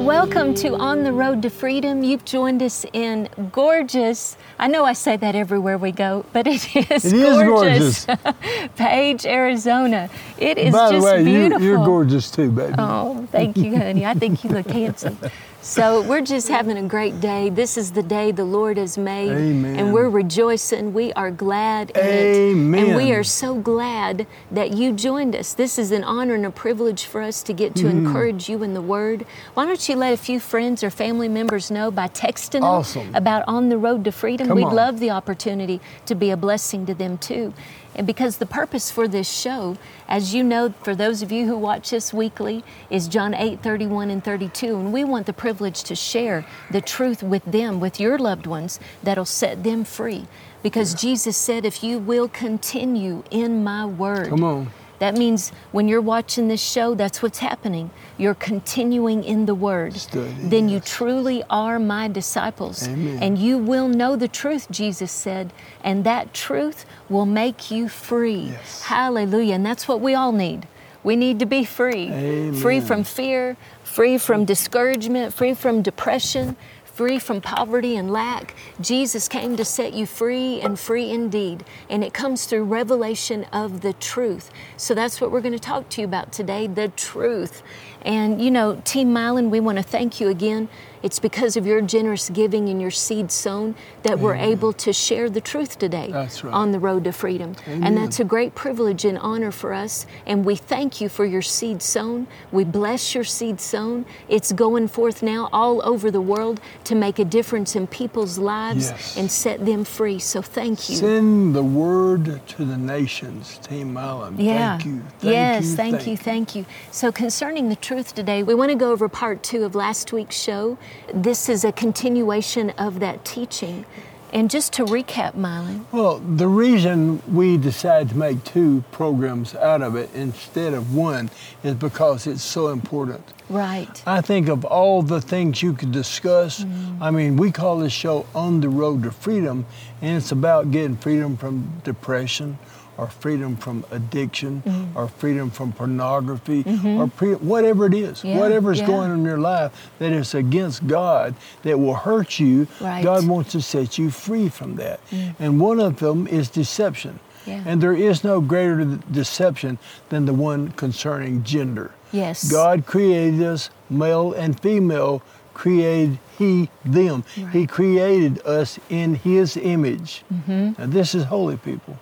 Well, welcome to On the Road to Freedom. You've joined us in gorgeous, I know I say that everywhere we go, but it is, It is gorgeous. Page, Arizona. It is By the just way, you, beautiful. you're gorgeous too, baby. Oh, thank you, honey. I think you look handsome. So we're just having a great day. This is the day the Lord has made, Amen. and we're rejoicing. We are glad in it, and we are so glad that you joined us. This is an honor and a privilege for us to get to Mm-hmm. encourage you in the Word. Why don't you let a few friends or family members know by texting them about On the Road to Freedom? Come We'd on. love the opportunity to be a blessing to them too. And because the purpose for this show, as you know, for those of you who watch us weekly, is John 8, 31 and 32. And we want the privilege to share the truth with them, with your loved ones, that'll set them free. Because Jesus said, if you will continue in my word, Come on. That means when you're watching this show, that's what's happening. You're continuing in the Word. Study, then you truly are my disciples. Amen. And you will know the truth, Jesus said, and that truth will make you free. Yes. Hallelujah. And that's what we all need. We need to be free. Free from fear, free from discouragement, free from depression, free from poverty and lack. Jesus came to set you free and free indeed. And it comes through revelation of the truth. So that's what we're going to talk to you about today the truth. And you know, Team Mylon, we want to thank you again. It's because of your generous giving and your seed sown that we're able to share the truth today right. on the road to freedom. And that's a great privilege and honor for us. And we thank you for your seed sown. We bless your seed sown. It's going forth now all over the world to make a difference in people's lives Yes. and set them free. So thank you. Send the word to the nations, Team Mylon. Yeah. Thank you. Thank yes, you, thank, you, thank you. So, concerning the truth today, we want to go over part two of last week's show. This is a continuation of that teaching. And just to recap, Mylon, Well, the reason we decided to make two programs out of it instead of one is because it's so important. right? I think of all the things you could discuss. Mm-hmm. I mean, we call this show On the Road to Freedom, and it's about getting freedom from depression, or freedom from addiction, Mm-hmm. or freedom from pornography, or pre- whatever it is, Yeah, is yeah. going on in your life that is against God, that will hurt you. Right. God wants to set you free from that. And one of them is deception. Yeah. And there is no greater de- deception than the one concerning gender. Yes. God created us male and female, created He them. He created us in His image. Mm-hmm. And this is holy people.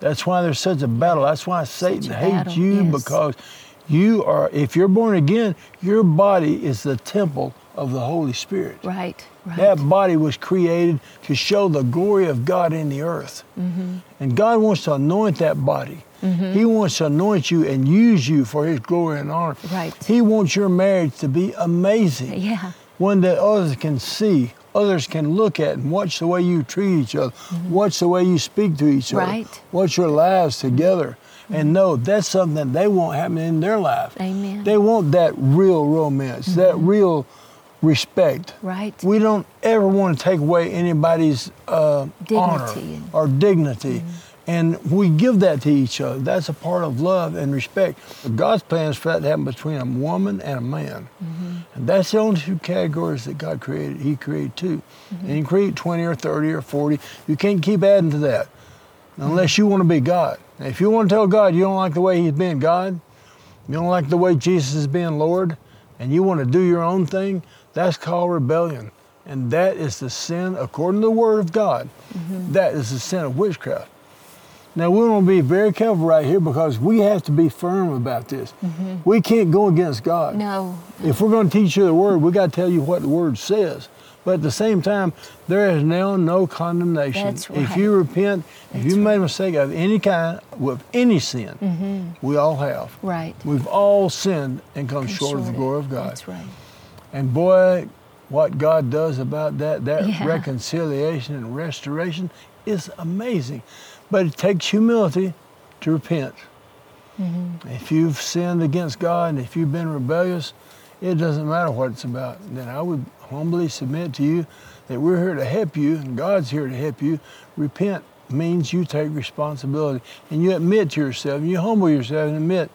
That's why there's such a battle. That's why Satan hates battle, you yes. because you are, if you're born again, your body is the temple of the Holy Spirit. Right, right. That body was created to show the glory of God in the earth. Mm-hmm. And God wants to anoint that body. He wants to anoint you and use you for His glory and honor. Right. He wants your marriage to be amazing. Yeah. One that others can see, others can look at and watch the way you treat each other, watch the way you speak to each other, Mm-hmm. Right. Mm-hmm. watch your lives together, and know that's something that they want happen in their life. Amen. Mm-hmm. They want that real romance, that real respect. Right. We don't ever want to take away anybody's uh, Dignity and- or dignity. And we give that to each other. That's a part of love and respect. God's plan is for that to happen between a woman and a man. Mm-hmm. And that's the only two categories that God created. He created 2 And He created 20 or 30 or 40. You can't keep adding to that unless you want to be God. Now, if you want to tell God you don't like the way He's being God, you don't like the way Jesus is being Lord, and you want to do your own thing, that's called rebellion. And that is the sin, according to the Word of God, mm-hmm. that is the sin of witchcraft. Now, we want to be very careful right here because we have to be firm about this. We can't go against God. No. If we're going to teach you the Word, we got to tell you what the Word says. But at the same time, there is now no condemnation. That's right. If you repent, if That's you made a mistake of any kind, with any sin, Mm-hmm. we all have. Right. We've all sinned and come Come short of the glory of God. That's right. And boy, what God does about that, that Yeah. reconciliation and restoration is amazing. But it takes humility to repent. Mm-hmm. If you've sinned against God and if you've been rebellious, it doesn't matter what it's about. Then I would humbly submit to you that we're here to help you and God's here to help you. Repent means you take responsibility and you admit to yourself and you humble yourself and admit,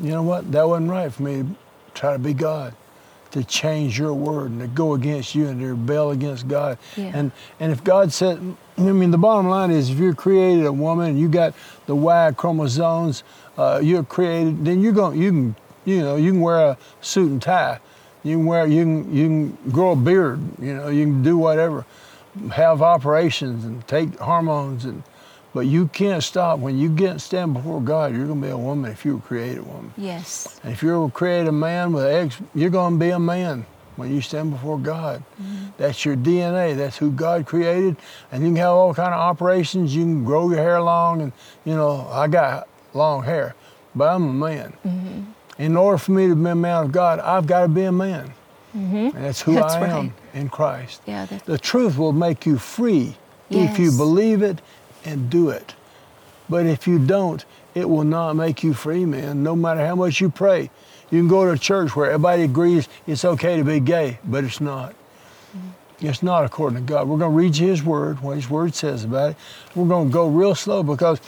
you know what, that wasn't right for me to try to be God, to change your word and to go against you and to rebel against God. Yeah. And and if God said, I mean, the bottom line is if you're created a woman and you got the Y chromosomes, uh, you're created, then you're going, you can, you know, you can wear a suit and tie. You can wear, you can, you can grow a beard, you know, you can do whatever, have operations and take hormones and, but you can't stop. When you get stand before God, you're going to be a woman if you're a created woman. Yes. And if you're a created man with eggs, you're going to be a man when you stand before God. Mm-hmm. That's your DNA. That's who God created. And you can have all kind of operations. You can grow your hair long, and you know I got long hair, but I'm a man. Mm-hmm. In order for me to be a man of God, I've got to be a man. Mm-hmm. And that's who That's I am in Christ. Yeah. The truth will make you free if you believe it and do it. But if you don't, it will not make you free, man, no matter how much you pray. You can go to a church where everybody agrees it's okay to be gay, but it's not. It's not according to God. We're going to read you His Word, what His Word says about it. We're going to go real slow because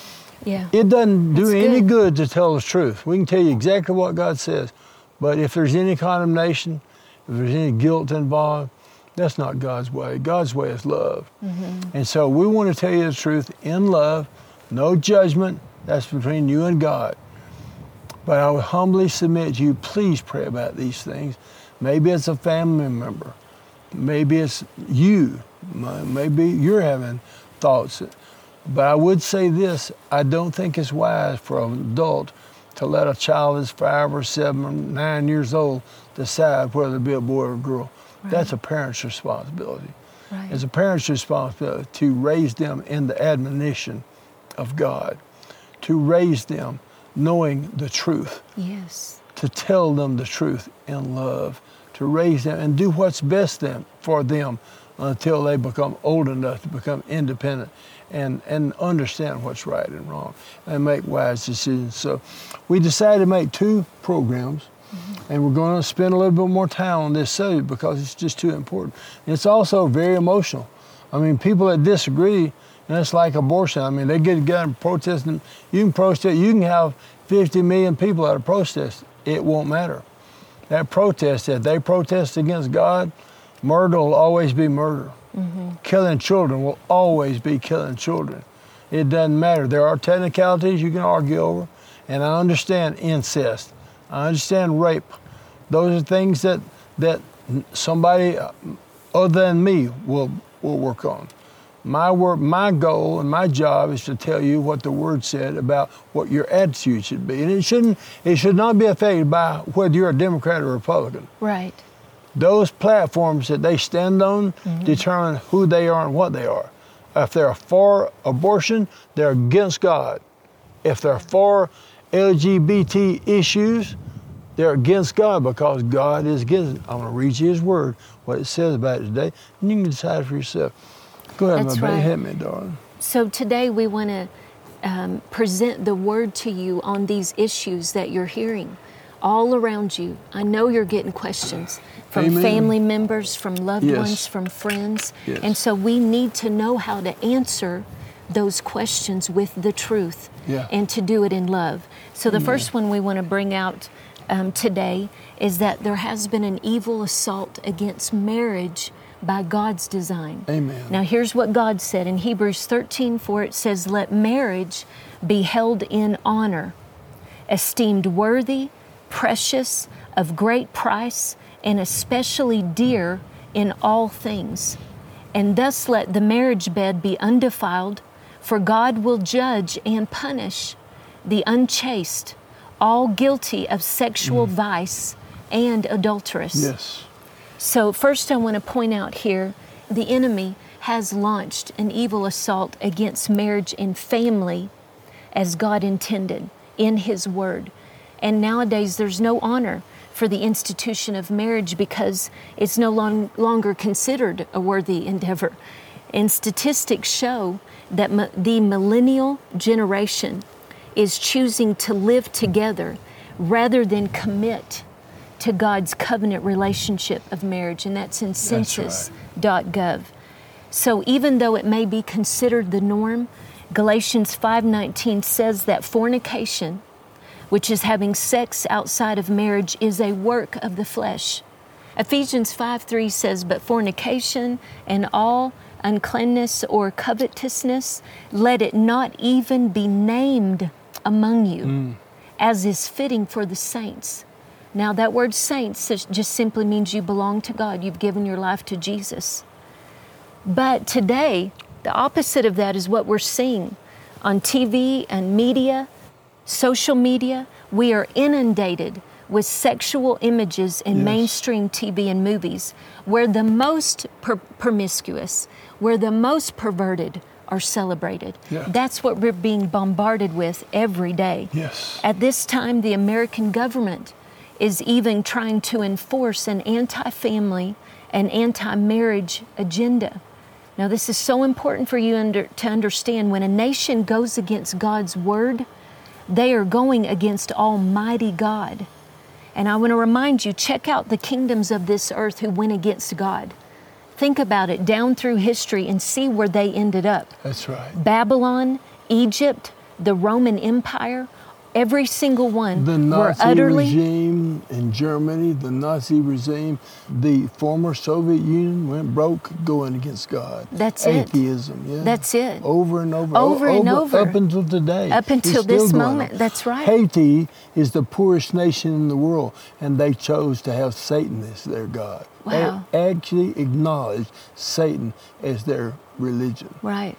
yeah. it doesn't do That's any good. good to tell the truth. We can tell you exactly what God says, but if there's any condemnation, if there's any guilt involved, that's not God's way. God's way is love. Mm-hmm. And so we want to tell you the truth in love, no judgment. That's between you and God. But I would humbly submit to you, please pray about these things. Maybe it's a family member. Maybe it's you. Maybe you're having thoughts. But I would say this I don't think it's wise for an adult to let a child that's five or seven or nine years old decide whether to be a boy or a girl. That's a parent's responsibility. Right. It's a parent's responsibility to raise them in the admonition of God, to raise them knowing the truth yes. to tell them the truth in love, to raise them and do what's best them for them until they become old enough to become independent and, and understand what's right and wrong and make wise decisions. So we decided to make two programs and we're going to spend a little bit more time on this subject because it's just too important. And it's also very emotional. I mean, people that disagree, and it's like abortion. I mean, they get together and protest, and you can protest. You can have 50 million people at a protest. It won't matter. That protest, if they protest against God, murder will always be murder. Mm-hmm. Killing children will always be killing children. It doesn't matter. There are technicalities you can argue over, and I understand incest. I understand rape. Those are things that that somebody other than me will will work on. My work, my goal, and my job is to tell you what the Word said about what your attitude should be, and it shouldn't. It should not be affected by whether you're a Democrat or Republican. Right. Those platforms that they stand on mm-hmm. determine who they are and what they are. If they're for abortion, they're against God. If they're for LGBT issues, they're against God because God is against it. I'm going to read you His Word, what it says about it today, and you can decide for yourself. Go ahead, That's my baby, right. hit me, darling. So today we want to um, present the word to you on these issues that you're hearing all around you. I know you're getting questions from Amen. family members, from loved Yes. ones, from friends. Yes. And so we need to know how to answer those questions with the truth Yeah. and to do it in love. So the first one we want to bring out um, today is that there has been an evil assault against marriage by God's design. Amen. Now, here's what God said in Hebrews 13 4 it says, Let marriage be held in honor, esteemed worthy, precious, of great price, and especially dear in all things. And thus let the marriage bed be undefiled, for God will judge and punish the unchaste, all guilty of sexual mm. vice and adulterous. Yes. So, first, I want to point out here the enemy has launched an evil assault against marriage and family as God intended in His Word. And nowadays, there's no honor for the institution of marriage because it's no long, longer considered a worthy endeavor. And statistics show that m- the millennial generation is choosing to live together rather than commit to God's covenant relationship of marriage, and that's in right. census.gov. So even though it may be considered the norm, Galatians 5:19 says that fornication, which is having sex outside of marriage, is a work of the flesh. Ephesians 5:3 says, "But fornication and all uncleanness or covetousness, let it not even be named among you, mm. as is fitting for the saints." Now, that word saints just simply means you belong to God. You've given your life to Jesus. But today, the opposite of that is what we're seeing on TV and media, social media. We are inundated with sexual images in Yes. mainstream TV and movies where the most per- promiscuous, where the most perverted are celebrated. Yeah. That's what we're being bombarded with every day. Yes. At this time, the American government is even trying to enforce an anti family and anti marriage agenda. Now, this is so important for you under, to understand. When a nation goes against God's word, they are going against Almighty God. And I want to remind you check out the kingdoms of this earth who went against God. Think about it down through history and see where they ended up. That's right. Babylon, Egypt, the Roman Empire, every single one The were Nazi utterly regime in Germany, the Nazi regime, the former Soviet Union went broke going against God. That's it. Atheism, yeah. That's it. Over and over. Over and over. over. Up until today. Up until this moment. on. That's right. Haiti is the poorest nation in the world, and they chose to have Satan as their God. Wow. They actually acknowledged Satan as their religion. Right.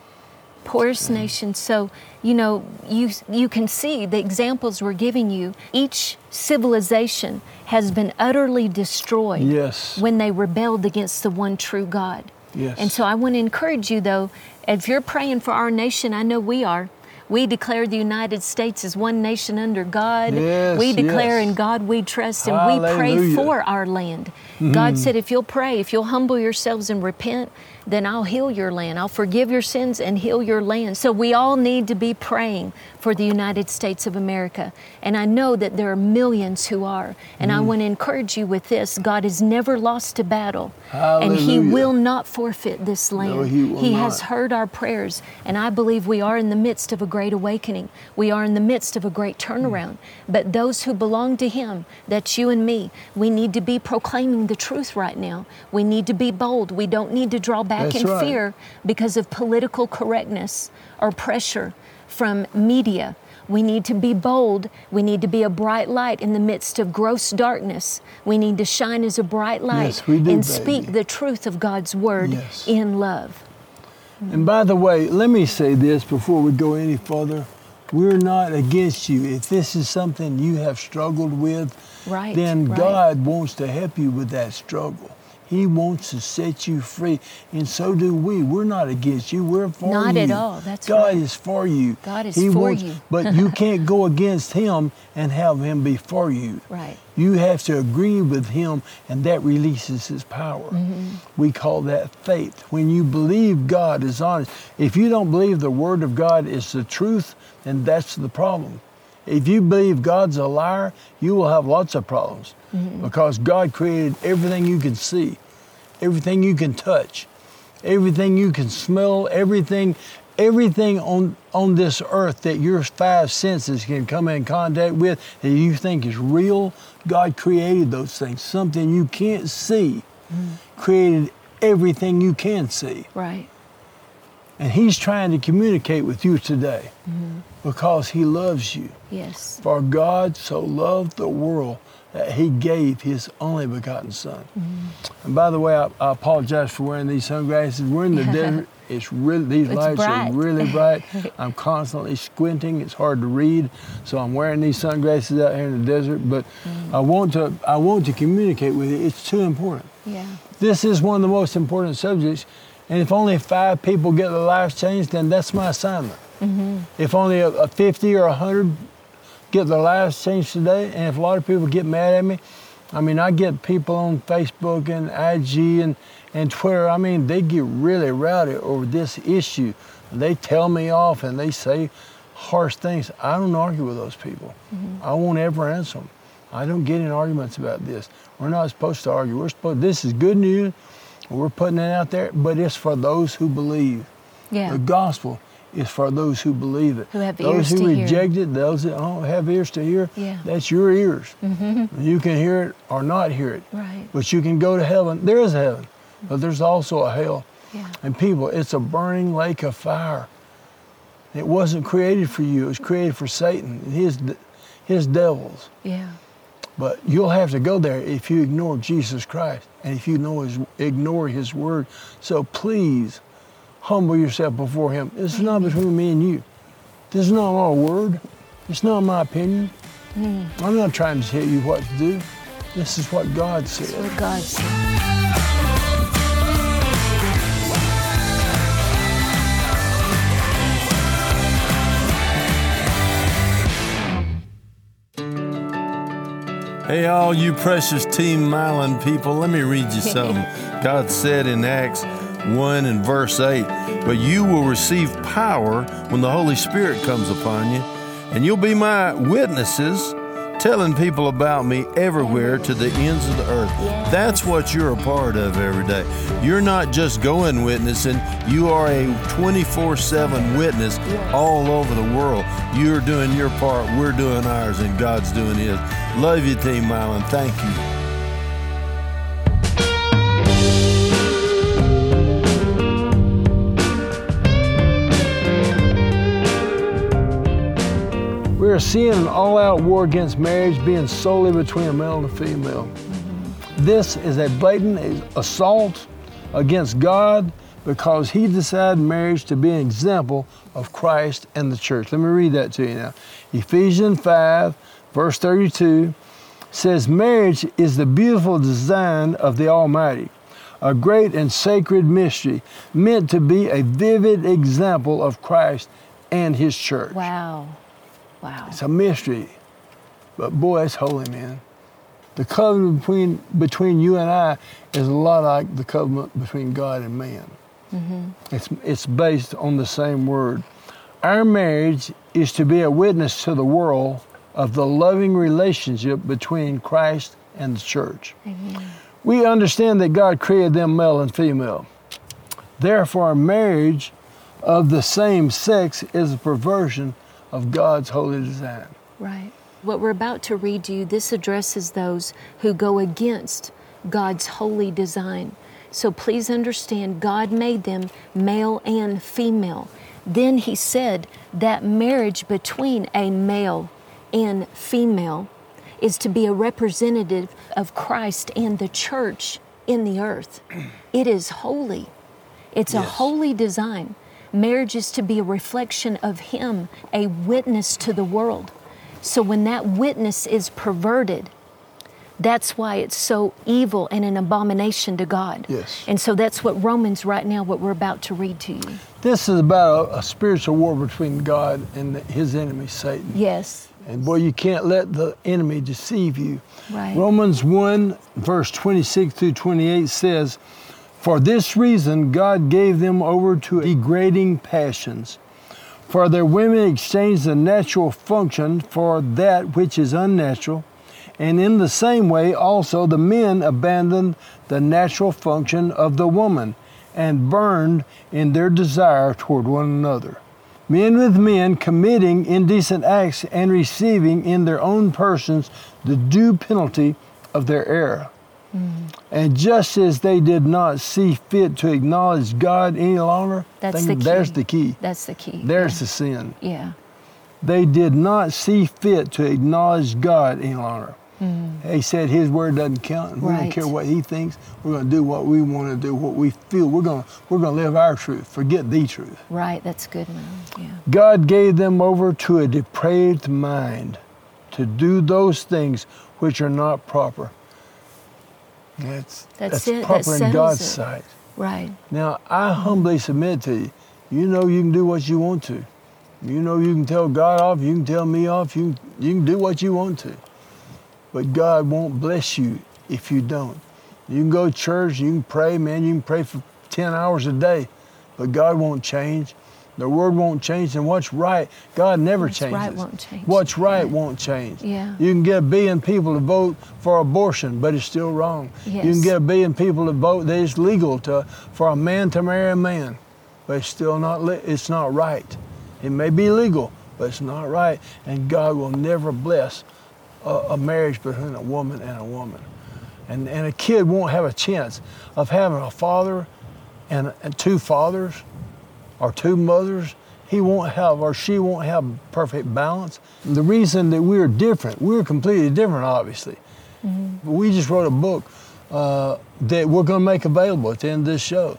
Poorest nation. So, you know, you, you can see the examples we're giving you. Each civilization has been utterly destroyed Yes. when they rebelled against the one true God. Yes. And so I want to encourage you, though, if you're praying for our nation, I know we are. We declare the United States as one nation under God. Yes, we declare yes. in God we trust and we pray for our land. God mm. said, if you'll pray, if you'll humble yourselves and repent, then I'll heal your land. I'll forgive your sins and heal your land. So we all need to be praying for the United States of America. And I know that there are millions who are. And I mm. want to encourage you with this God has never lost a battle, and He will not forfeit this land. He will has heard our prayers, and I believe we are in the midst of a great awakening. We are in the midst of a great turnaround. Mm. But those who belong to Him, that's you and me, we need to be proclaiming the truth right now. We need to be bold. We don't need to draw back That's in right. fear because of political correctness or pressure from media. We need to be bold. We need to be a bright light in the midst of gross darkness. We need to shine as a bright light Yes, do, and baby. speak the truth of God's word Yes. in love. And by the way, let me say this before we go any further. We're not against you. If this is something you have struggled with, Right, then right. God wants to help you with that struggle. He wants to set you free, and so do we. We're not against you. We're for you. Not at all. That's God right. is for you. God is he for wants, you. but you can't go against Him and have Him be for you. Right. You have to agree with Him, and that releases His power. Mm-hmm. We call that faith. When you believe God is honest, if you don't believe the Word of God is the truth, then that's the problem. If you believe God's a liar, you will have lots of problems Mm-hmm. because God created everything you can see, everything you can touch, everything you can smell, everything. Everything on, on this earth that your five senses can come in contact with that you think is real, God created those things. Something you can't see created everything you can see. Right. And He's trying to communicate with you today mm-hmm. because He loves you. Yes. For God so loved the world that He gave His only begotten Son. Mm-hmm. And by the way, I, I apologize for wearing these sunglasses. We're in the desert. It's really these It's lights bright. are really bright. I'm constantly squinting. It's hard to read, so I'm wearing these sunglasses out here in the desert. But mm. I want to I want to communicate with you. It's too important. Yeah. This is one of the most important subjects, and if only five people get their lives changed, then that's my assignment. Mm-hmm. If only a, a 50 or 100 get their lives changed today, and if a lot of people get mad at me, I mean, I get people on Facebook and IG and, and Twitter. I mean, they get really rowdy over this issue. They tell me off and they say harsh things. I don't argue with those people. Mm-hmm. I won't ever answer them. I don't get in arguments about this. We're not supposed to argue. We're supposed. This is good news. We're putting it out there, but it's for those who believe. Yeah. The gospel is for those who believe it. Who have those ears who to hear. reject it, those that don't have ears to hear, Yeah. that's your ears. Mm-hmm. You can hear it or not hear it. Right. But you can go to heaven. There is a heaven, but there's also a hell. Yeah. And people, it's a burning lake of fire. It wasn't created for you. It was created for Satan and his his devils. Yeah. But you'll have to go there if you ignore Jesus Christ and if you know his, ignore His word. So please, humble yourself before Him. This is not between me and you. This is not my word. It's not my opinion. Hmm. I'm not trying to tell you what to do. This is what God said. what God said. Hey, all you precious Team Mylon people, let me read you something. God said in Acts 1 and verse 8, But you will receive power when the Holy Spirit comes upon you, and you'll be my witnesses, telling people about me everywhere to the ends of the earth. That's what you're a part of every day. You're not just going witnessing, you are a 24 7 witness all over the world. You're doing your part, we're doing ours, and God's doing His. Love you, Team Mylon. Thank you. We are seeing an all out war against marriage being solely between a male and a female. This is a blatant assault against God because He decided marriage to be an example of Christ and the church. Let me read that to you now. Ephesians 5, verse 32 says, Marriage is the beautiful design of the Almighty, a great and sacred mystery meant to be a vivid example of Christ and His church. Wow. Wow. It's a mystery. But boy, it's holy, man. The covenant between between you and I is a lot like the covenant between God and man. Mm-hmm. It's it's based on the same word. Our marriage is to be a witness to the world of the loving relationship between Christ and the church. We understand that God created them male and female. Therefore, marriage of the same sex is a perversion of God's holy design. Right. What we're about to read to you, this addresses those who go against God's holy design. So please understand, God made them male and female. Then He said that marriage between a male and female is to be a representative of Christ and the church in the earth. It is holy. It's a holy design. Marriage is to be a reflection of Him, a witness to the world. So when that witness is perverted, that's why it's so evil and an abomination to God. Yes. And so that's what Romans right now, what we're about to read to you. This is about a, a spiritual war between God and his enemy, Satan. Yes. And boy, you can't let the enemy deceive you. Right. Romans 1, verse 26 through 28 says, For this reason God gave them over to degrading passions. For their women exchanged the natural function for that which is unnatural. And in the same way, also the men abandoned the natural function of the woman and burned in their desire toward one another. Men with men committing indecent acts and receiving in their own persons the due penalty of their error. Mm. And just as they did not see fit to acknowledge God any longer, That's the key. there's the key. That's the key. There's the sin. yeah. They did not see fit to acknowledge God any longer. Mm. He said his word doesn't count, and we don't care what he thinks. We're going to do what we want to do, what we feel. We're going to we're going to live our truth. Forget the truth. Right. That's good, man. Yeah. God gave them over to a depraved mind to do those things which are not proper. That's, That's it. That proper in God's it. sight. Right. Now, I humbly submit to you. You know you can do what you want to. You know you can tell God off. You can tell me off. You, you can do what you want to. But God won't bless you if you don't. You can go to church, you can pray, man, you can pray for 10 hours a day, but God won't change. The word won't change, and what's right, God never What's changes. right won't change. What's right Right. won't change. Yeah. You can get a billion people to vote for abortion, but it's still wrong. Yes. You can get a billion people to vote that it's legal to for a man to marry a man, but it's still not it's not right. It may be legal, but it's not right, and God will never bless a, a marriage between a woman and a woman. And, and a kid won't have a chance of having a father and, and two fathers or two mothers. He won't have, or she won't have perfect balance. The reason that we're different, we're completely different, obviously. But we just wrote a book uh, that we're going to make available at the end of this show.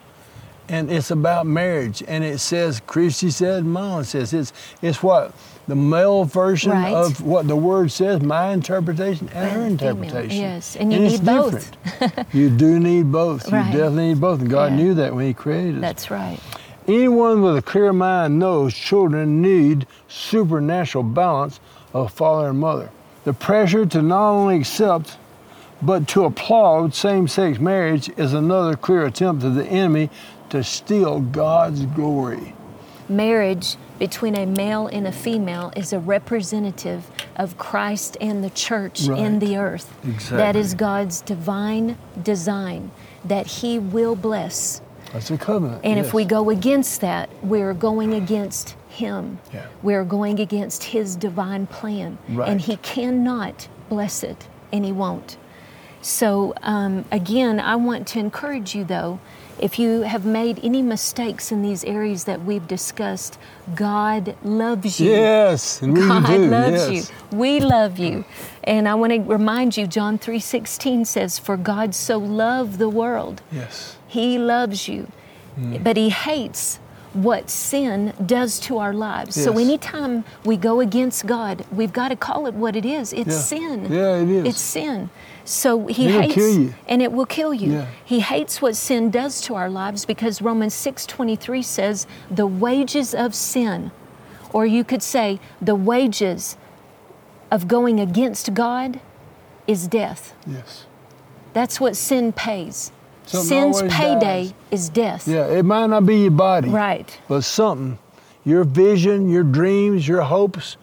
And it's about marriage. And it says, Christi said, Mom says, it's, it's what? The male version Right. of what the word says, my interpretation and her And female, interpretation. yes. And you it's need both. you do need both. Right. You definitely need both. And God Yeah. knew that when He created us. That's right. Anyone with a clear mind knows children need supernatural balance of father and mother. The pressure to not only accept but to applaud same sex marriage is another clear attempt of the enemy to steal God's glory. Marriage between a male and a female is a representative of Christ and the church in the earth. That Exactly. is God's divine design that He will bless. That's a covenant. And yes. if we go against that, we're going against Him. Yeah. We're going against His divine plan. Right. And He cannot bless it, and He won't. So, um, again, I want to encourage you though, if you have made any mistakes in these areas that we've discussed, God loves you. Yes, and we God do. loves yes. you. We love you. And I want to remind you John 3:16 says for God so loved the world Yes. he loves you, Hmm. but He hates what sin does to our lives. So Yes. anytime we go against God, we've got to call it what it is. It's Yeah. sin. Yeah, it is. It's sin. So He It'll hates, and it will kill you. Yeah. He hates what sin does to our lives because Romans 6:23 says, "The wages of sin," or you could say, "The wages of going against God is death." Yes. That's what sin pays. Something Sin's payday dies. is death. Yeah, it might not be your body. Right. But something, your vision, your dreams, your hopes,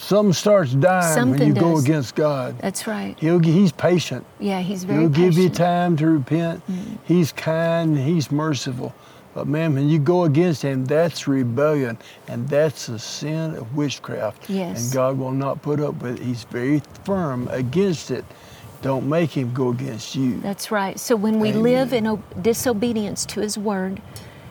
something starts dying when Something you go against God. That's right. He'll, he's patient. Yeah, he's very He'll give you time to repent. Mm. He's kind. He's merciful. But man, when you go against him, that's rebellion, and that's a sin of witchcraft. Yes. And God will not put up with it. He's very firm against it. Don't make him go against you. That's right. So when we Amen. live in disobedience to his word,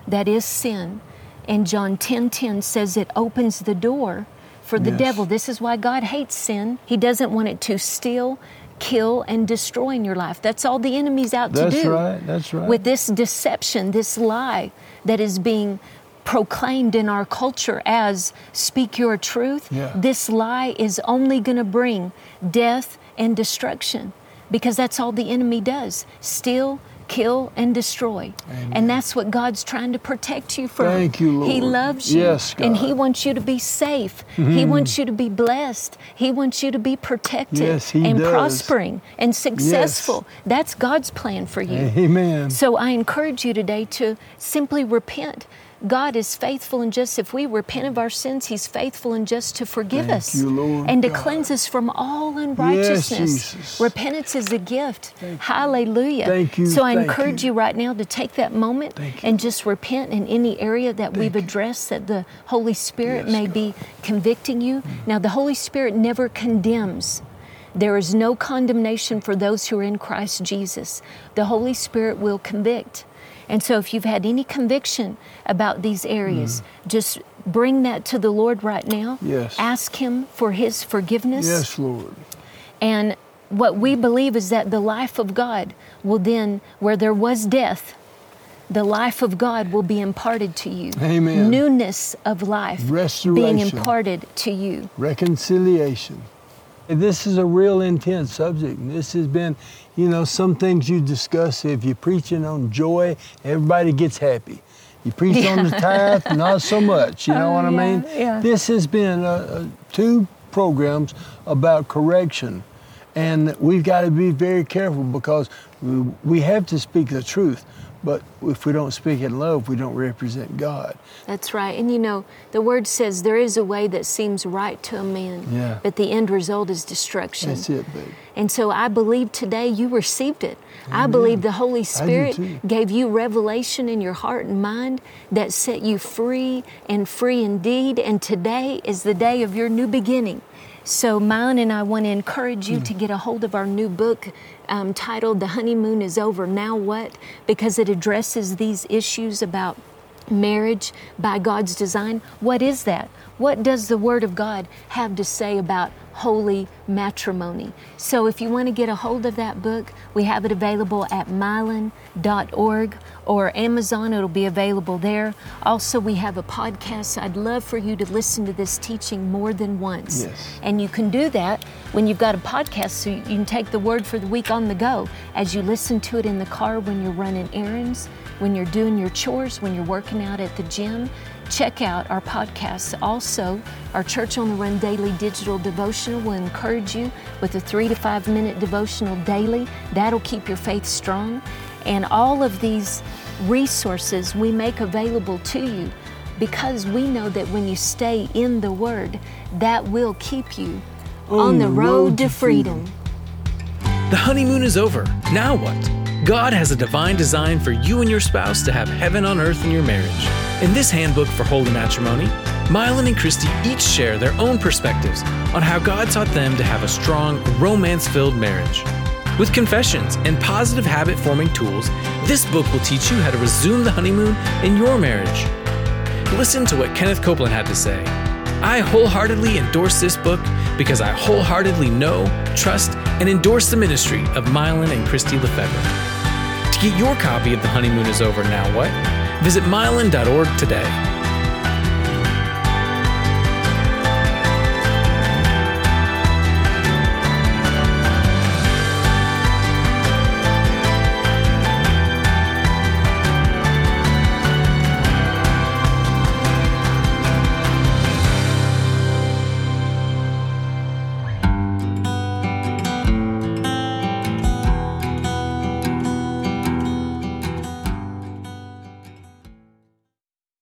that is sin. And John 10:10 says it opens the door for the Yes. devil. This is why God hates sin. He doesn't want it to steal, kill and destroy in your life. That's all the enemy's out That's to do. That's right. That's right. With this deception, this lie that is being proclaimed in our culture as speak your truth, Yeah. this lie is only going to bring death and destruction because that's all the enemy does steal, kill, and destroy. Amen. And that's what God's trying to protect you from. Thank you, He loves you. Yes, And God. Mm-hmm. He wants you to be safe. He wants you to be blessed. He wants you to be protected Yes, and does. prospering and successful. That's God's plan for you. Amen. So I encourage you today to simply repent. God is faithful and just. If we repent of our sins, He's faithful and just to forgive Thank us you, and to God. cleanse us from all unrighteousness. Jesus. Repentance is a gift. Hallelujah. Thank you, So I thank encourage you. you right now to take that moment and just repent in any area that we've addressed that the Holy Spirit Yes, may God. be convicting you. Now, the Holy Spirit never condemns. There is no condemnation for those who are in Christ Jesus. The Holy Spirit will convict. And so, if you've had any conviction about these areas, just bring that to the Lord right now. Mm. Yes. Ask Him for His forgiveness. Yes, Lord. And what we believe is that the life of God will then, where there was death, the life of God will be imparted to you. Amen. Newness of life being imparted to you. reconciliation. This is a real intense subject. and This has been, you know, some things you discuss. If you're preaching on joy, everybody gets happy. You preach on the tithe, not so much. You know Oh, what I yeah, mean? yeah. This has been uh, uh, two programs about correction And we've got to be very careful because we, we have to speak the truth. But if we don't speak in love, we don't represent God. That's right. And you know, the word says there is a way that seems right to a man, Yeah. but the end result is destruction. That's it, baby. And so I believe today you received it. I believe the Holy Spirit gave you revelation in your heart and mind that set you free and free indeed. And today is the day of your new beginning. So, Mylon and I want to encourage you to get a hold of our new book um, titled The Honeymoon is Over, Now What? Because it addresses these issues about marriage by God's design. What is that? What does the Word of God have to say about holy matrimony? So, if you want to get a hold of that book, we have it available at mylon.org or Amazon. It'll be available there. Also, we have a podcast. I'd love for you to listen to this teaching more than once. Yes. And you can do that when you've got a podcast so you can take the word for the week on the go as you listen to it in the car when you're running errands, when you're doing your chores, when you're working out at the gym. Check out our podcasts. Also, our Church on the Run daily digital devotional will encourage you with a three to five minute devotional daily. That'll keep your faith strong. And all of these resources we make available to you because we know that when you stay in the Word, that will keep you on the road to freedom. The honeymoon is over. Now what? God has a divine design for you and your spouse to have heaven on earth in your marriage. In this handbook for holy matrimony, Mylon and Christi each share their own perspectives on how God taught them to have a strong, romance filled marriage. With confessions and positive habit forming tools, this book will teach you how to resume the honeymoon in your marriage. Listen to what Kenneth Copeland had to say. I wholeheartedly endorse this book because I wholeheartedly know, trust, and endorse the ministry of Mylon and Christi LeFevre. To get your copy of The Honeymoon is Over Now What, visit mylon.org today.